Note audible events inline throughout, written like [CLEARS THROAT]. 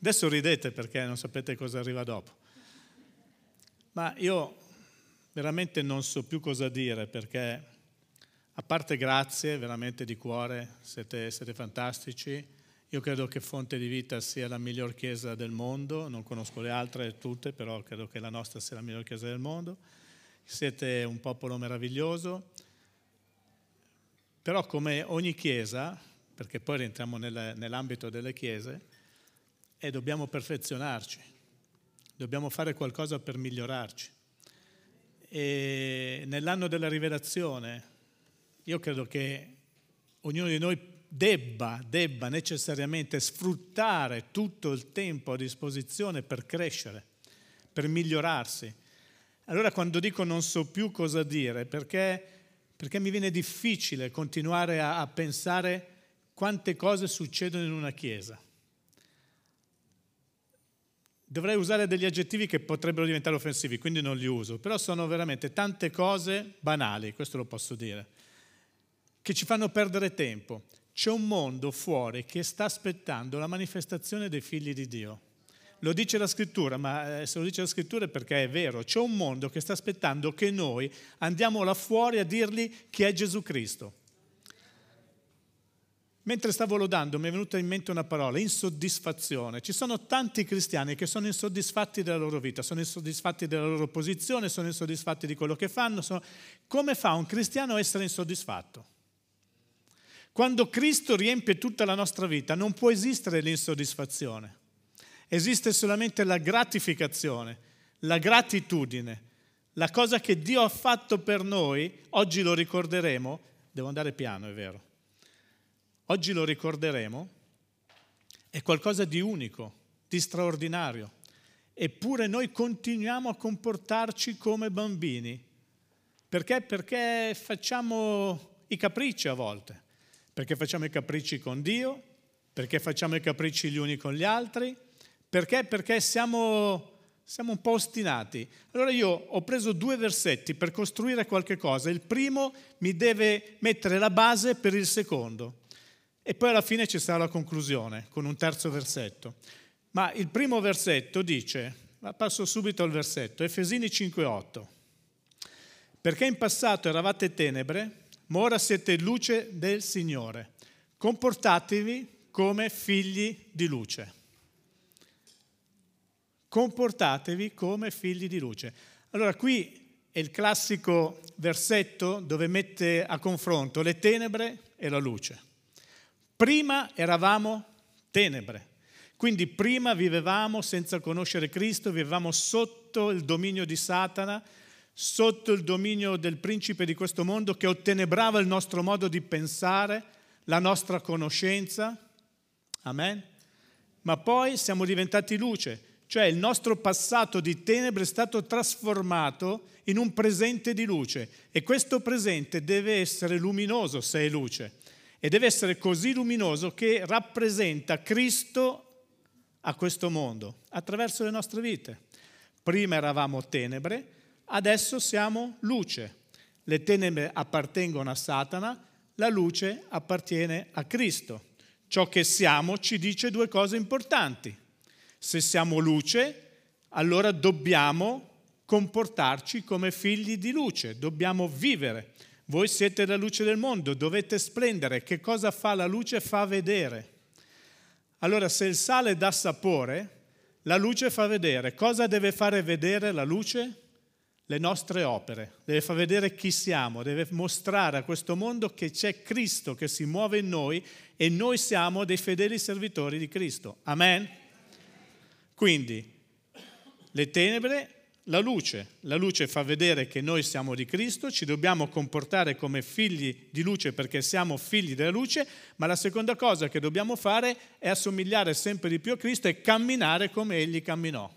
Adesso ridete perché non sapete cosa arriva dopo. Ma io veramente non so più cosa dire perché, a parte grazie veramente di cuore, siete, siete fantastici. Io credo che Fonte di Vita sia la miglior chiesa del mondo, non conosco le altre tutte, però credo che la nostra sia la miglior chiesa del mondo. Siete un popolo meraviglioso, però come ogni chiesa, perché poi rientriamo nel, nell'ambito delle chiese, e dobbiamo perfezionarci, dobbiamo fare qualcosa per migliorarci. E nell'anno della rivelazione io credo che ognuno di noi debba, debba necessariamente sfruttare tutto il tempo a disposizione per crescere, per migliorarsi. Allora quando dico non so più cosa dire, perché, perché mi viene difficile continuare a, a pensare quante cose succedono in una chiesa. Dovrei usare degli aggettivi che potrebbero diventare offensivi, quindi non li uso, però sono veramente tante cose banali, questo lo posso dire, che ci fanno perdere tempo. C'è un mondo fuori che sta aspettando la manifestazione dei figli di Dio. Lo dice la scrittura, ma eh, se lo dice la scrittura è perché è vero. C'è un mondo che sta aspettando che noi andiamo là fuori a dirgli chi è Gesù Cristo. Mentre stavo lodando mi è venuta in mente una parola, insoddisfazione. Ci sono tanti cristiani che sono insoddisfatti della loro vita, sono insoddisfatti della loro posizione, sono insoddisfatti di quello che fanno. Sono... Come fa un cristiano a essere insoddisfatto? Quando Cristo riempie tutta la nostra vita non può esistere l'insoddisfazione, esiste solamente la gratificazione, la gratitudine, la cosa che Dio ha fatto per noi, oggi lo ricorderemo, devo andare piano, è vero oggi lo ricorderemo, è qualcosa di unico, di straordinario. Eppure noi continuiamo a comportarci come bambini. Perché? Perché facciamo i capricci a volte, perché facciamo i capricci con Dio, perché facciamo i capricci gli uni con gli altri, perché? Perché siamo, siamo un po' ostinati. Allora io ho preso due versetti per costruire qualche cosa. Il primo mi deve mettere la base per il secondo. E poi alla fine ci sarà la conclusione con un terzo versetto. Ma il primo versetto dice, passo subito al versetto, Efesini 5:8. Perché in passato eravate tenebre, ma ora siete luce del Signore. Comportatevi come figli di luce. Comportatevi come figli di luce. Allora qui è il classico versetto dove mette a confronto le tenebre e la luce. Prima eravamo tenebre, quindi prima vivevamo senza conoscere Cristo, vivevamo sotto il dominio di Satana, sotto il dominio del principe di questo mondo che ottenebrava il nostro modo di pensare, la nostra conoscenza. Amen. Ma poi siamo diventati luce, cioè il nostro passato di tenebre è stato trasformato in un presente di luce e questo presente deve essere luminoso se è luce e deve essere così luminoso che rappresenta Cristo a questo mondo attraverso le nostre vite. Prima eravamo tenebre, adesso siamo luce. Le tenebre appartengono a Satana, la luce appartiene a Cristo. Ciò che siamo ci dice due cose importanti. Se siamo luce, allora dobbiamo comportarci come figli di luce, dobbiamo vivere. Voi siete la luce del mondo, dovete splendere. Che cosa fa la luce? Fa vedere. Allora, se il sale dà sapore, la luce fa vedere. Cosa deve fare vedere la luce? Le nostre opere. Deve far vedere chi siamo, deve mostrare a questo mondo che c'è Cristo che si muove in noi e noi siamo dei fedeli servitori di Cristo. Amen? Quindi, le tenebre la luce. La luce fa vedere che noi siamo di Cristo, ci dobbiamo comportare come figli di luce perché siamo figli della luce, ma la seconda cosa che dobbiamo fare è assomigliare sempre di più a Cristo e camminare come Egli camminò.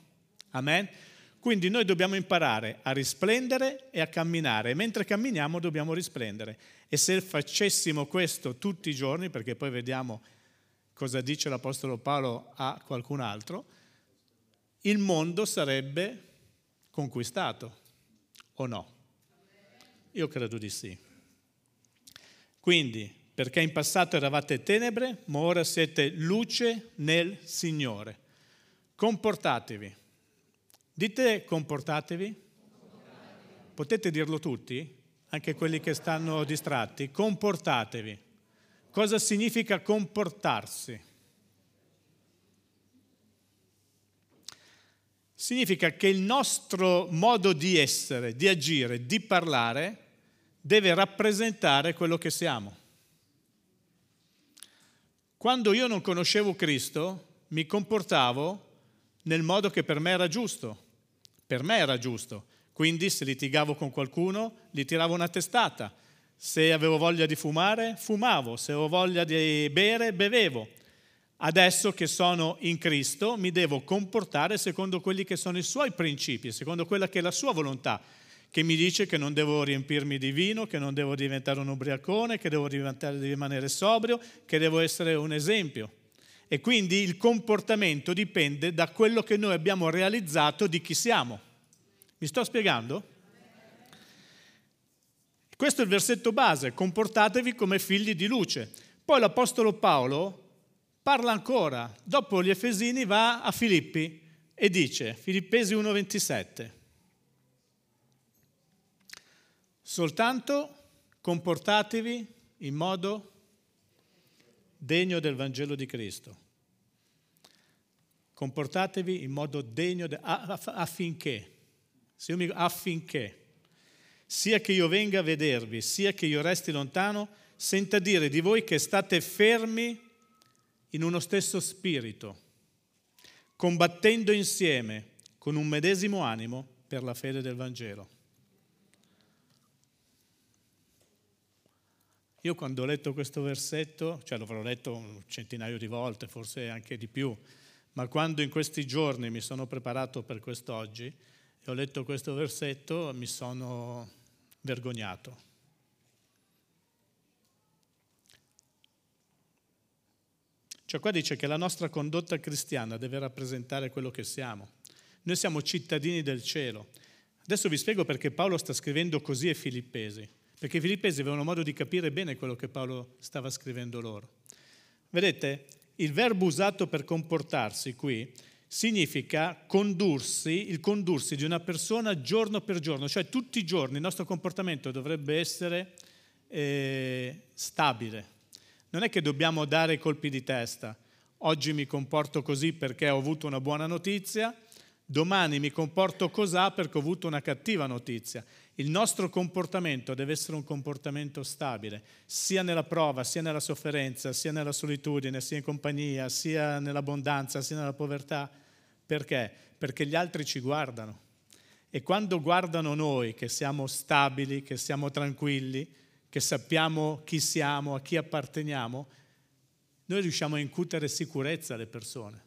Amen? Quindi noi dobbiamo imparare a risplendere e a camminare, mentre camminiamo dobbiamo risplendere. E se facessimo questo tutti i giorni, perché poi vediamo cosa dice l'Apostolo Paolo a qualcun altro, il mondo sarebbe conquistato o no? Io credo di sì. Quindi, perché in passato eravate tenebre, ma ora siete luce nel Signore. comportatevi. Dite comportatevi. Potete dirlo tutti? Anche quelli che stanno distratti? Comportatevi. Cosa significa comportarsi? Significa che il nostro modo di essere, di agire, di parlare deve rappresentare quello che siamo. Quando io non conoscevo Cristo, mi comportavo nel modo che per me era giusto. Per me era giusto. Quindi se litigavo con qualcuno, gli tiravo una testata. Se avevo voglia di fumare, fumavo. Se avevo voglia di bere, bevevo. Adesso che sono in Cristo, mi devo comportare secondo quelli che sono i suoi principi, secondo quella che è la sua volontà che mi dice che non devo riempirmi di vino, che non devo diventare un ubriacone, che devo rimanere sobrio, che devo essere un esempio. E quindi il comportamento dipende da quello che noi abbiamo realizzato di chi siamo. Mi sto spiegando? Questo è il versetto base, comportatevi come figli di luce. Poi l'Apostolo Paolo parla ancora, dopo gli Efesini va a Filippi e dice, Filippesi 1,27, Soltanto comportatevi in modo degno del Vangelo di Cristo. Comportatevi in modo degno de, affinché, affinché, sia che io venga a vedervi, sia che io resti lontano, senta dire di voi che state fermi in uno stesso spirito, combattendo insieme con un medesimo animo per la fede del Vangelo. Io quando ho letto questo versetto, cioè l'avrò letto un centinaio di volte, forse anche di più, ma quando in questi giorni mi sono preparato per quest'oggi e ho letto questo versetto mi sono vergognato. Cioè qua dice che la nostra condotta cristiana deve rappresentare quello che siamo. Noi siamo cittadini del cielo. Adesso vi spiego perché Paolo sta scrivendo così ai Filippesi perché i filippesi avevano modo di capire bene quello che Paolo stava scrivendo loro. Vedete, il verbo usato per comportarsi qui significa condursi, il condursi di una persona giorno per giorno, cioè tutti i giorni il nostro comportamento dovrebbe essere eh, stabile. Non è che dobbiamo dare colpi di testa. Oggi mi comporto così perché ho avuto una buona notizia, domani mi comporto così perché ho avuto una cattiva notizia. Il nostro comportamento deve essere un comportamento stabile, sia nella prova, sia nella sofferenza, sia nella solitudine, sia in compagnia, sia nell'abbondanza, sia nella povertà. Perché? Perché gli altri ci guardano. E quando guardano noi, che siamo stabili, che siamo tranquilli, che sappiamo chi siamo, a chi apparteniamo, noi riusciamo a incutere sicurezza alle persone.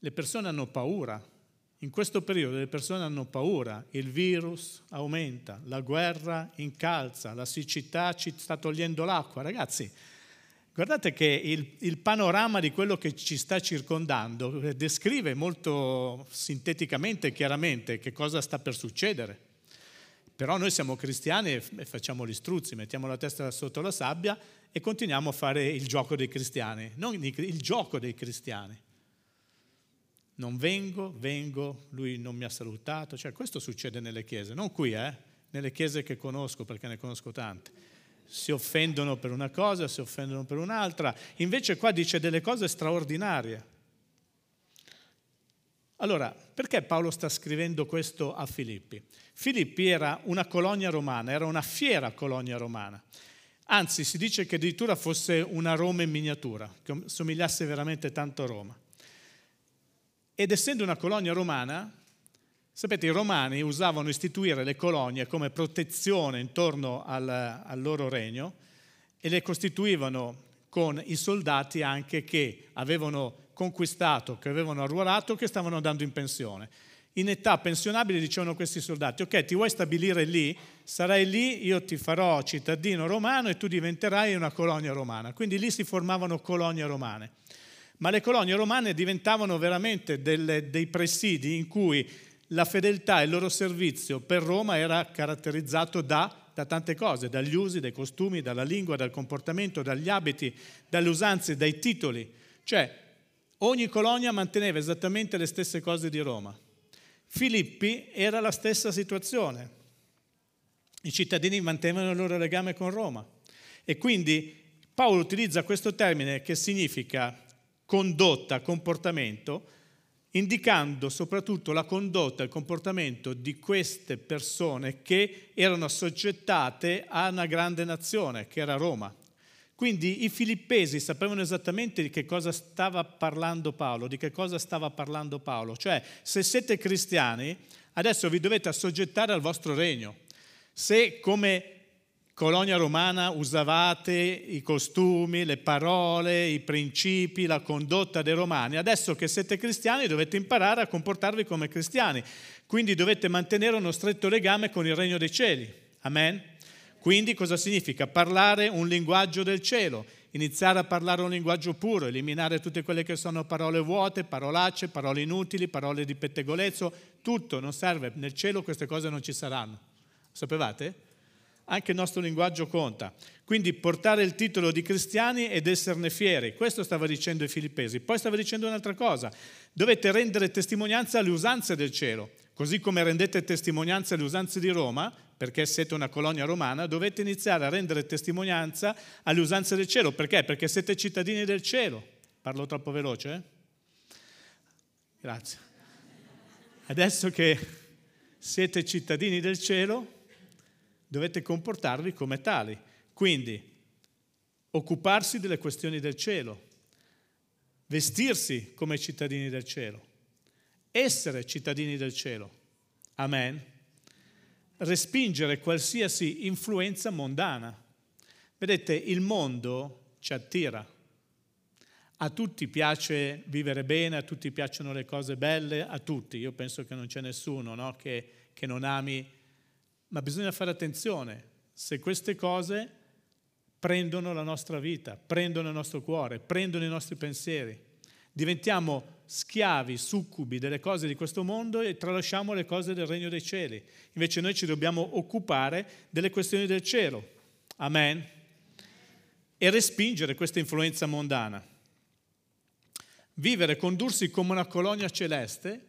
Le persone hanno paura in questo periodo le persone hanno paura, il virus aumenta, la guerra incalza, la siccità ci sta togliendo l'acqua. Ragazzi, guardate che il, il panorama di quello che ci sta circondando descrive molto sinteticamente e chiaramente che cosa sta per succedere. Però noi siamo cristiani e facciamo gli struzzi, mettiamo la testa sotto la sabbia e continuiamo a fare il gioco dei cristiani, non il gioco dei cristiani non vengo, vengo, lui non mi ha salutato, cioè questo succede nelle chiese, non qui, eh? nelle chiese che conosco perché ne conosco tante. Si offendono per una cosa, si offendono per un'altra, invece qua dice delle cose straordinarie. Allora, perché Paolo sta scrivendo questo a Filippi? Filippi era una colonia romana, era una fiera colonia romana. Anzi, si dice che addirittura fosse una Roma in miniatura, che somigliasse veramente tanto a Roma. Ed essendo una colonia romana, sapete, i romani usavano istituire le colonie come protezione intorno al, al loro regno e le costituivano con i soldati anche che avevano conquistato, che avevano arruolato, che stavano andando in pensione. In età pensionabile dicevano questi soldati, ok, ti vuoi stabilire lì, sarai lì, io ti farò cittadino romano e tu diventerai una colonia romana. Quindi lì si formavano colonie romane ma le colonie romane diventavano veramente delle, dei presidi in cui la fedeltà e il loro servizio per Roma era caratterizzato da, da, tante cose, dagli usi, dai costumi, dalla lingua, dal comportamento, dagli abiti, dalle usanze, dai titoli. Cioè, ogni colonia manteneva esattamente le stesse cose di Roma. Filippi era la stessa situazione. I cittadini mantenevano il loro legame con Roma e quindi Paolo utilizza questo termine che significa condotta, comportamento, indicando soprattutto la condotta e il comportamento di queste persone che erano assoggettate a una grande nazione, che era Roma. Quindi i filippesi sapevano esattamente di che cosa stava parlando Paolo, di che cosa stava parlando Paolo. Cioè, se siete cristiani, adesso vi dovete assoggettare al vostro regno. Se come colonia romana usavate i costumi, le parole, i principi, la condotta dei romani. Adesso che siete cristiani dovete imparare a comportarvi come cristiani, quindi dovete mantenere uno stretto legame con il regno dei cieli. Amen? Quindi cosa significa? Parlare un linguaggio del cielo, iniziare a parlare un linguaggio puro, eliminare tutte quelle che sono parole vuote, parolacce, parole inutili, parole di pettegolezzo, tutto non serve, nel cielo queste cose non ci saranno. Sapevate? anche il nostro linguaggio conta. Quindi portare il titolo di cristiani ed esserne fieri, questo stava dicendo i filippesi. Poi stava dicendo un'altra cosa, dovete rendere testimonianza alle usanze del cielo, così come rendete testimonianza alle usanze di Roma, perché siete una colonia romana, dovete iniziare a rendere testimonianza alle usanze del cielo. Perché? Perché siete cittadini del cielo. Parlo troppo veloce? Eh? Grazie. Adesso che siete cittadini del cielo, dovete comportarvi come tali. Quindi occuparsi delle questioni del cielo, vestirsi come cittadini del cielo, essere cittadini del cielo. Amen. Respingere qualsiasi influenza mondana. Vedete, il mondo ci attira. A tutti piace vivere bene, a tutti piacciono le cose belle, a tutti. Io penso che non c'è nessuno no? che, che non ami ma bisogna fare attenzione se queste cose prendono la nostra vita, prendono il nostro cuore, prendono i nostri pensieri. Diventiamo schiavi, succubi delle cose di questo mondo e tralasciamo le cose del regno dei cieli. Invece noi ci dobbiamo occupare delle questioni del cielo. Amen. E respingere questa influenza mondana. Vivere, condursi come una colonia celeste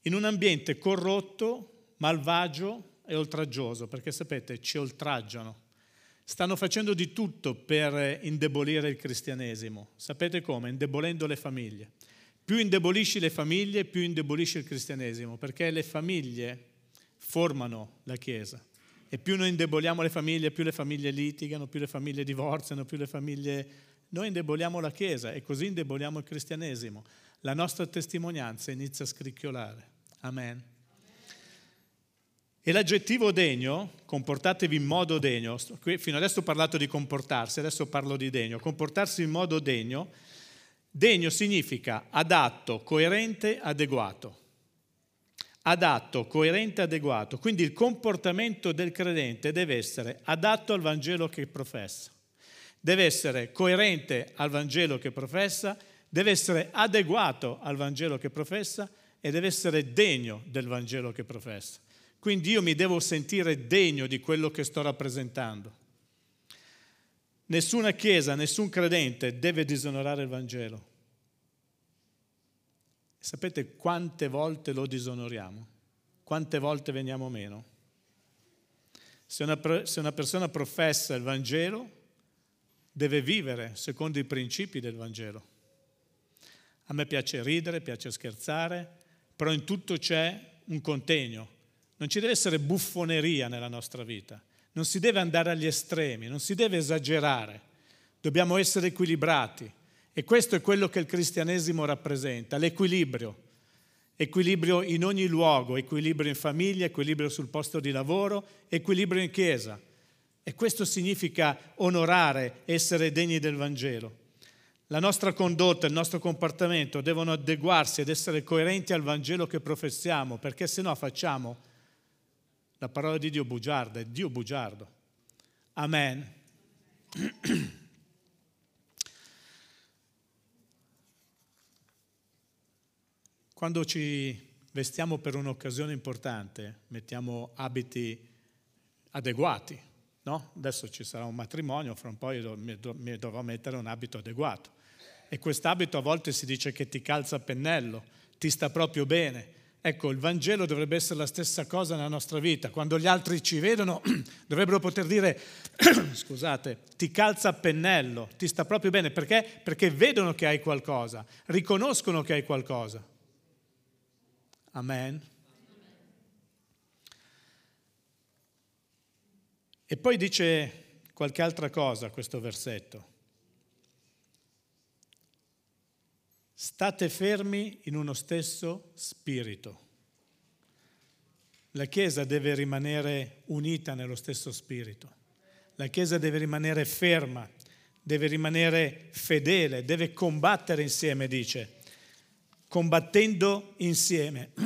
in un ambiente corrotto malvagio e oltraggioso, perché sapete, ci oltraggiano. Stanno facendo di tutto per indebolire il cristianesimo. Sapete come? Indebolendo le famiglie. Più indebolisci le famiglie, più indebolisci il cristianesimo, perché le famiglie formano la Chiesa. E più noi indeboliamo le famiglie, più le famiglie litigano, più le famiglie divorziano, più le famiglie... Noi indeboliamo la Chiesa e così indeboliamo il cristianesimo. La nostra testimonianza inizia a scricchiolare. Amen. E l'aggettivo degno, comportatevi in modo degno, fino adesso ho parlato di comportarsi, adesso parlo di degno, comportarsi in modo degno, degno significa adatto, coerente, adeguato. Adatto, coerente, adeguato. Quindi il comportamento del credente deve essere adatto al Vangelo che professa, deve essere coerente al Vangelo che professa, deve essere adeguato al Vangelo che professa e deve essere degno del Vangelo che professa. Quindi io mi devo sentire degno di quello che sto rappresentando. Nessuna chiesa, nessun credente deve disonorare il Vangelo. Sapete quante volte lo disonoriamo? Quante volte veniamo meno? Se una, se una persona professa il Vangelo, deve vivere secondo i principi del Vangelo. A me piace ridere, piace scherzare, però in tutto c'è un contegno, non ci deve essere buffoneria nella nostra vita, non si deve andare agli estremi, non si deve esagerare, dobbiamo essere equilibrati e questo è quello che il cristianesimo rappresenta, l'equilibrio. Equilibrio in ogni luogo, equilibrio in famiglia, equilibrio sul posto di lavoro, equilibrio in chiesa. E questo significa onorare, essere degni del Vangelo. La nostra condotta, il nostro comportamento devono adeguarsi ed essere coerenti al Vangelo che professiamo, perché se no facciamo la parola di Dio bugiarda, è Dio bugiardo. Amen. [CLEARS THROAT] Quando ci vestiamo per un'occasione importante, mettiamo abiti adeguati, no? Adesso ci sarà un matrimonio, fra un po' io mi dovrò mettere un abito adeguato. e quest'abito a volte si dice che ti calza a pennello, ti sta proprio bene. Ecco, il Vangelo dovrebbe essere la stessa cosa nella nostra vita. Quando gli altri ci vedono, [CLEARS THROAT] dovrebbero poter dire, [CLEARS THROAT] scusate, ti calza a pennello, ti sta proprio bene. Perché? Perché vedono che hai qualcosa, riconoscono che hai qualcosa. Amen. E poi dice qualche altra cosa questo versetto. State fermi in uno stesso spirito. La Chiesa deve rimanere unita nello stesso spirito. La Chiesa deve rimanere ferma, deve rimanere fedele, deve combattere insieme, dice, combattendo insieme. [CLEARS THROAT]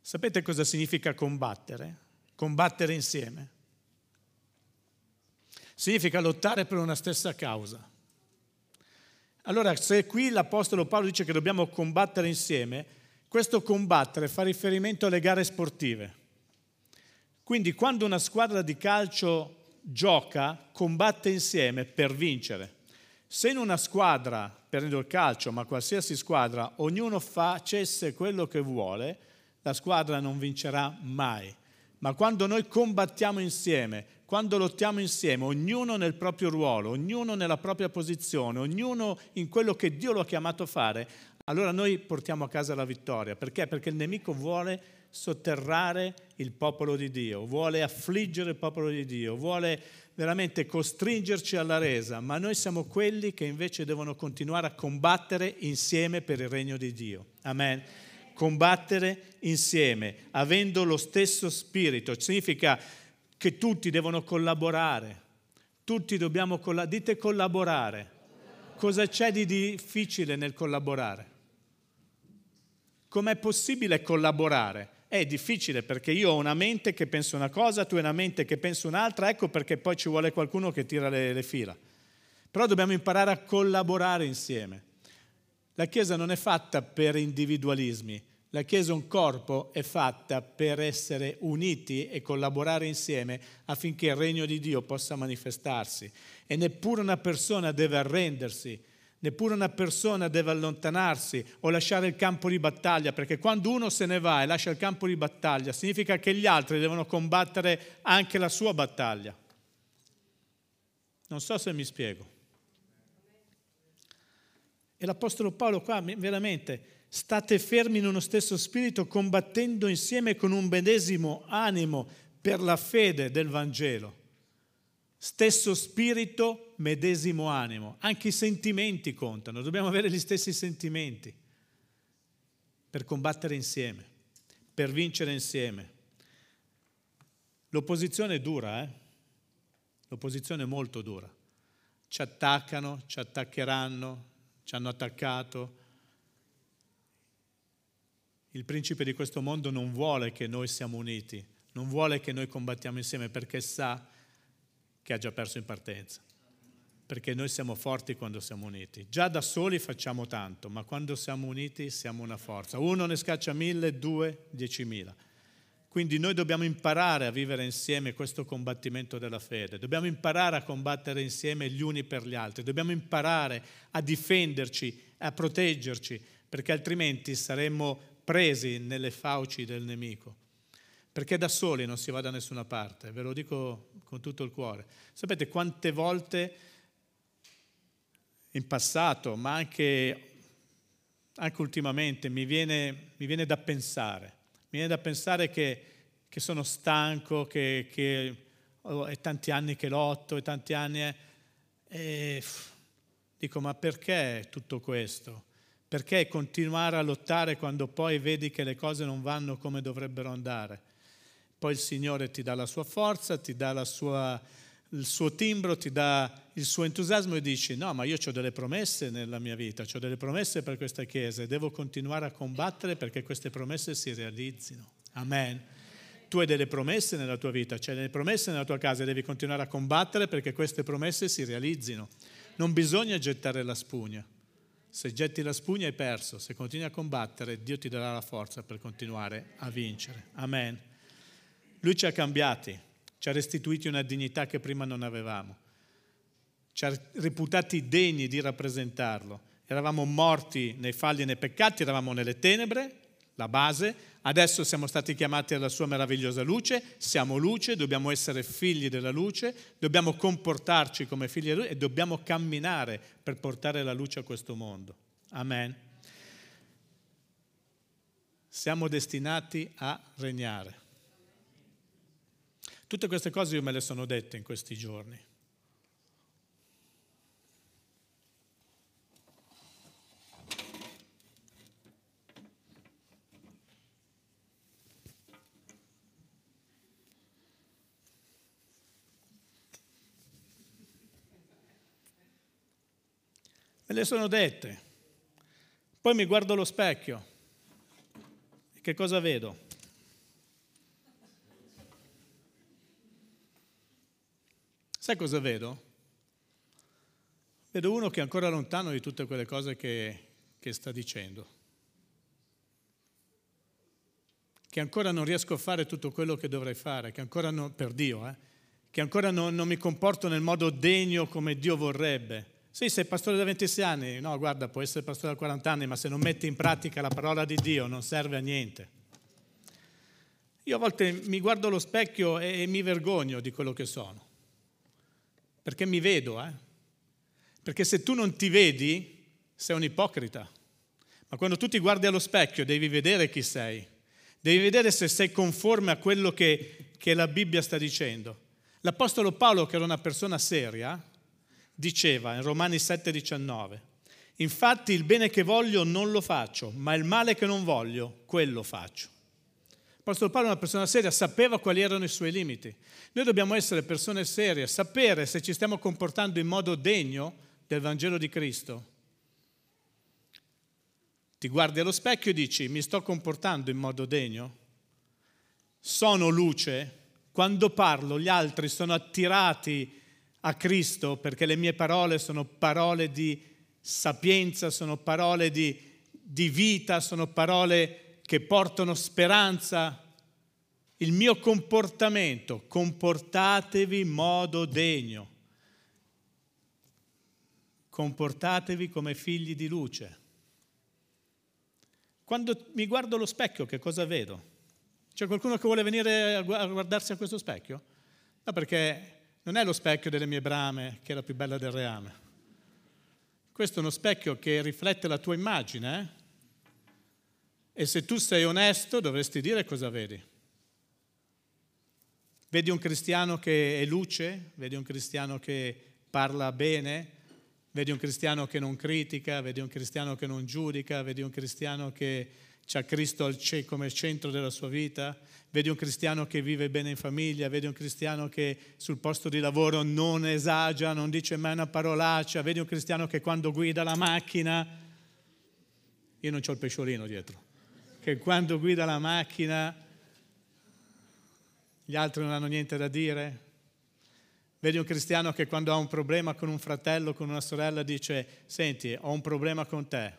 Sapete cosa significa combattere? Combattere insieme significa lottare per una stessa causa. Allora, se qui l'Apostolo Paolo dice che dobbiamo combattere insieme, questo combattere fa riferimento alle gare sportive. Quindi quando una squadra di calcio gioca, combatte insieme per vincere. Se in una squadra, prendendo il calcio, ma qualsiasi squadra, ognuno facesse quello che vuole, la squadra non vincerà mai. Ma quando noi combattiamo insieme, quando lottiamo insieme, ognuno nel proprio ruolo, ognuno nella propria posizione, ognuno in quello che Dio lo ha chiamato a fare, allora noi portiamo a casa la vittoria. Perché? Perché il nemico vuole sotterrare il popolo di Dio, vuole affliggere il popolo di Dio, vuole veramente costringerci alla resa, ma noi siamo quelli che invece devono continuare a combattere insieme per il regno di Dio. Amen. Combattere insieme, avendo lo stesso spirito, significa che tutti devono collaborare, tutti dobbiamo collaborare, dite collaborare. Cosa c'è di difficile nel collaborare? Com'è possibile collaborare? È difficile perché io ho una mente che pensa una cosa, tu hai una mente che pensa un'altra, ecco perché poi ci vuole qualcuno che tira le, le fila. Però dobbiamo imparare a collaborare insieme. La Chiesa non è fatta per individualismi, la Chiesa un corpo è fatta per essere uniti e collaborare insieme affinché il regno di Dio possa manifestarsi. E neppure una persona deve arrendersi, neppure una persona deve allontanarsi o lasciare il campo di battaglia, perché quando uno se ne va e lascia il campo di battaglia, significa che gli altri devono combattere anche la sua battaglia. Non so se mi spiego. E l'Apostolo Paolo qua veramente State fermi in uno stesso spirito, combattendo insieme con un medesimo animo per la fede del Vangelo. Stesso spirito, medesimo animo. Anche i sentimenti contano, dobbiamo avere gli stessi sentimenti per combattere insieme, per vincere insieme. L'opposizione è dura, eh? L'opposizione è molto dura. Ci attaccano, ci attaccheranno, ci hanno attaccato il principe di questo mondo non vuole che noi siamo uniti, non vuole che noi combattiamo insieme perché sa che ha già perso in partenza. Perché noi siamo forti quando siamo uniti. Già da soli facciamo tanto, ma quando siamo uniti siamo una forza. Uno ne scaccia mille, due, diecimila. Quindi noi dobbiamo imparare a vivere insieme questo combattimento della fede, dobbiamo imparare a combattere insieme gli uni per gli altri, dobbiamo imparare a difenderci, a proteggerci, perché altrimenti saremmo presi nelle fauci del nemico, perché da soli non si va da nessuna parte, ve lo dico con tutto il cuore. Sapete quante volte in passato, ma anche, anche ultimamente, mi viene, mi viene, da pensare, viene da pensare che, che sono stanco, che, che oh, è tanti anni che lotto, è tanti anni... È, e dico, ma perché tutto questo? Perché continuare a lottare quando poi vedi che le cose non vanno come dovrebbero andare? Poi il Signore ti dà la sua forza, ti dà sua, il suo timbro, ti dà il suo entusiasmo e dici no, ma io ho delle promesse nella mia vita, ho delle promesse per questa Chiesa e devo continuare a combattere perché queste promesse si realizzino. Amen. Tu hai delle promesse nella tua vita, c'hai delle promesse nella tua casa e devi continuare a combattere perché queste promesse si realizzino. Non bisogna gettare la spugna. Se getti la spugna hai perso, se continui a combattere Dio ti darà la forza per continuare a vincere. Amen. Lui ci ha cambiati, ci ha restituiti una dignità che prima non avevamo. ci ha reputati degni di rappresentarlo. Eravamo morti nei falli e nei peccati, eravamo nelle tenebre, la base, adesso siamo stati chiamati alla sua meravigliosa luce, siamo luce, dobbiamo essere figli della luce, dobbiamo comportarci come figli della luce e dobbiamo camminare per portare la luce a questo mondo. Amen. Siamo destinati a regnare. Tutte queste cose io me le sono dette in questi giorni. Me le sono dette. Poi mi guardo allo specchio. Che cosa vedo? Sai cosa vedo? Vedo uno che è ancora lontano di tutte quelle cose che, che sta dicendo. Che ancora non riesco a fare tutto quello che dovrei fare, che ancora non, per Dio, eh, che ancora non, non mi comporto nel modo degno come Dio vorrebbe sì, sei pastore da 26 anni, no, guarda, puoi essere pastore da 40 anni, ma se non metti in pratica la parola di Dio non serve a niente. Io a volte mi guardo allo specchio e, mi vergogno di quello che sono, perché mi vedo, eh? Perché se tu non ti vedi, sei un ipocrita. Ma quando tu ti guardi allo specchio devi vedere chi sei, devi vedere se sei conforme a quello che, che la Bibbia sta dicendo. L'Apostolo Paolo, che era una persona seria, diceva in Romani 7:19, infatti il bene che voglio non lo faccio, ma il male che non voglio, quello faccio. L'Apostolo Paolo è una persona seria, sapeva quali erano i suoi limiti. Noi dobbiamo essere persone serie, sapere se ci stiamo comportando in modo degno del Vangelo di Cristo. Ti guardi allo specchio e dici, mi sto comportando in modo degno? Sono luce? Quando parlo gli altri sono attirati a Cristo perché le mie parole sono parole di sapienza, sono parole di, di vita, sono parole che portano speranza. Il mio comportamento, comportatevi in modo degno, comportatevi come figli di luce. Quando mi guardo allo specchio, che cosa vedo? C'è qualcuno che vuole venire a guardarsi a questo specchio? No, perché non è lo specchio delle mie brame che è la più bella del reame. Questo è uno specchio che riflette la tua immagine. Eh? E se tu sei onesto dovresti dire cosa vedi. Vedi un cristiano che è luce, vedi un cristiano che parla bene, vedi un cristiano che non critica, vedi un cristiano che non giudica, vedi un cristiano che ha Cristo come centro della sua vita, vedi un cristiano che vive bene in famiglia, vedi un cristiano che sul posto di lavoro non esagera, non dice mai una parolaccia, vedi un cristiano che quando guida la macchina, io non ho il pesciolino dietro, che quando guida la macchina gli altri non hanno niente da dire. Vedi un cristiano che quando ha un problema con un fratello, con una sorella, dice, senti, ho un problema con te,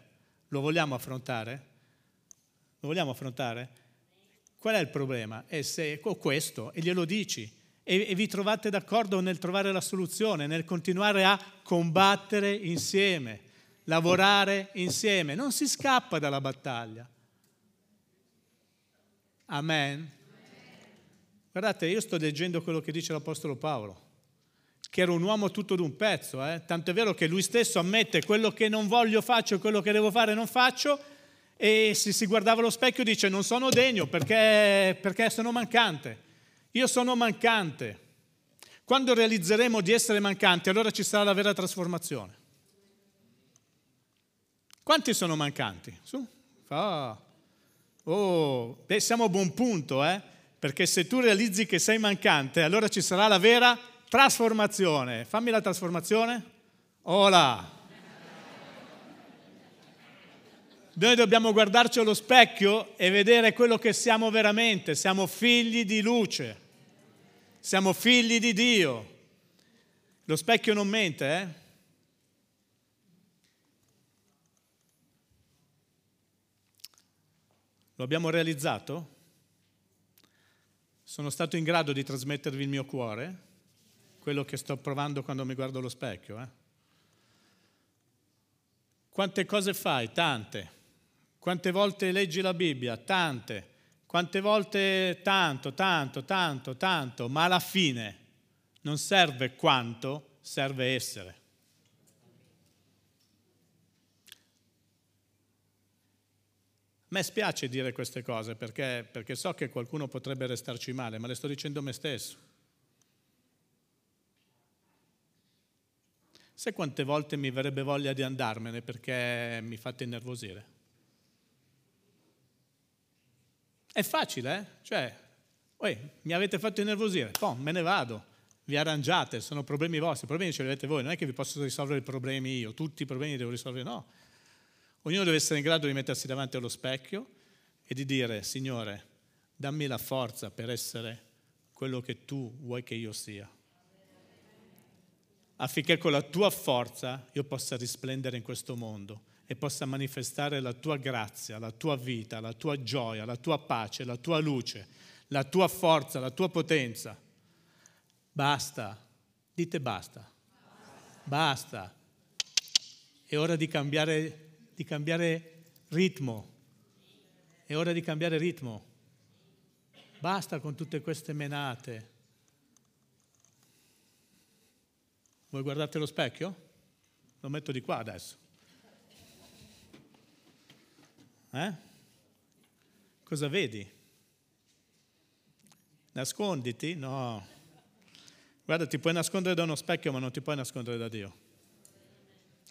lo vogliamo affrontare? Lo vogliamo affrontare? Qual è il problema? È se questo e glielo dici e, e vi trovate d'accordo nel trovare la soluzione, nel continuare a combattere insieme, lavorare insieme. Non si scappa dalla battaglia. Amen. Guardate, io sto leggendo quello che dice l'Apostolo Paolo, che era un uomo tutto d'un pezzo, eh? tanto è vero che lui stesso ammette quello che non voglio faccio, quello che devo fare non faccio, e se si guardava allo specchio dice non sono degno perché, perché sono mancante. Io sono mancante. Quando realizzeremo di essere mancanti, allora ci sarà la vera trasformazione. Quanti sono mancanti? Su. Ah. Oh, beh, siamo a buon punto, eh? Perché se tu realizzi che sei mancante, allora ci sarà la vera trasformazione. Fammi la trasformazione. Ola. Noi dobbiamo guardarci allo specchio e vedere quello che siamo veramente. Siamo figli di luce, siamo figli di Dio. Lo specchio non mente, eh? Lo abbiamo realizzato? Sono stato in grado di trasmettervi il mio cuore? quello che sto provando quando mi guardo allo specchio. Eh? Quante cose fai? Tante. Quante volte leggi la Bibbia? Tante. Quante volte tanto, tanto, tanto, tanto, ma alla fine non serve quanto, serve essere. Me spiace dire queste cose perché, perché so che qualcuno potrebbe restarci male, ma le sto dicendo a me stesso. Sai quante volte mi verrebbe voglia di andarmene perché mi fate innervosire? È facile, eh? Cioè, poi mi avete fatto innervosire, poi me ne vado, vi arrangiate, sono problemi vostri, i problemi ce li avete voi, non è che vi posso risolvere i problemi io, tutti i problemi li devo risolvere, no. Ognuno deve essere in grado di mettersi davanti allo specchio e di dire, Signore, dammi la forza per essere quello che tu vuoi che io sia, affinché con la tua forza io possa risplendere in questo mondo e possa manifestare la tua grazia, la tua vita, la tua gioia, la tua pace, la tua luce, la tua forza, la tua potenza. Basta, dite basta, basta. È ora di cambiare, di cambiare ritmo, è ora di cambiare ritmo. Basta con tutte queste menate. Voi guardate lo specchio? Lo metto di qua adesso. Eh? Cosa vedi? Nasconditi? No. Guarda, ti puoi nascondere da uno specchio, ma non ti puoi nascondere da Dio.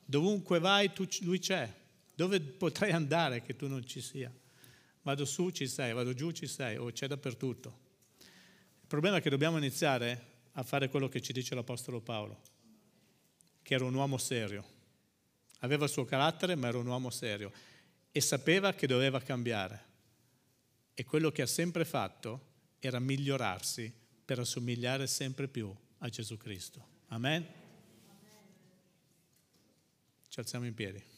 Dovunque vai, tu, lui c'è. Dove potrai andare che tu non ci sia? Vado su, ci sei, vado giù, ci sei, o c'è dappertutto. Il problema è che dobbiamo iniziare a fare quello che ci dice l'Apostolo Paolo, che era un uomo serio. Aveva il suo carattere, ma era un uomo serio e sapeva che doveva cambiare. E quello che ha sempre fatto era migliorarsi per assomigliare sempre più a Gesù Cristo. Amen? Ci alziamo in piedi.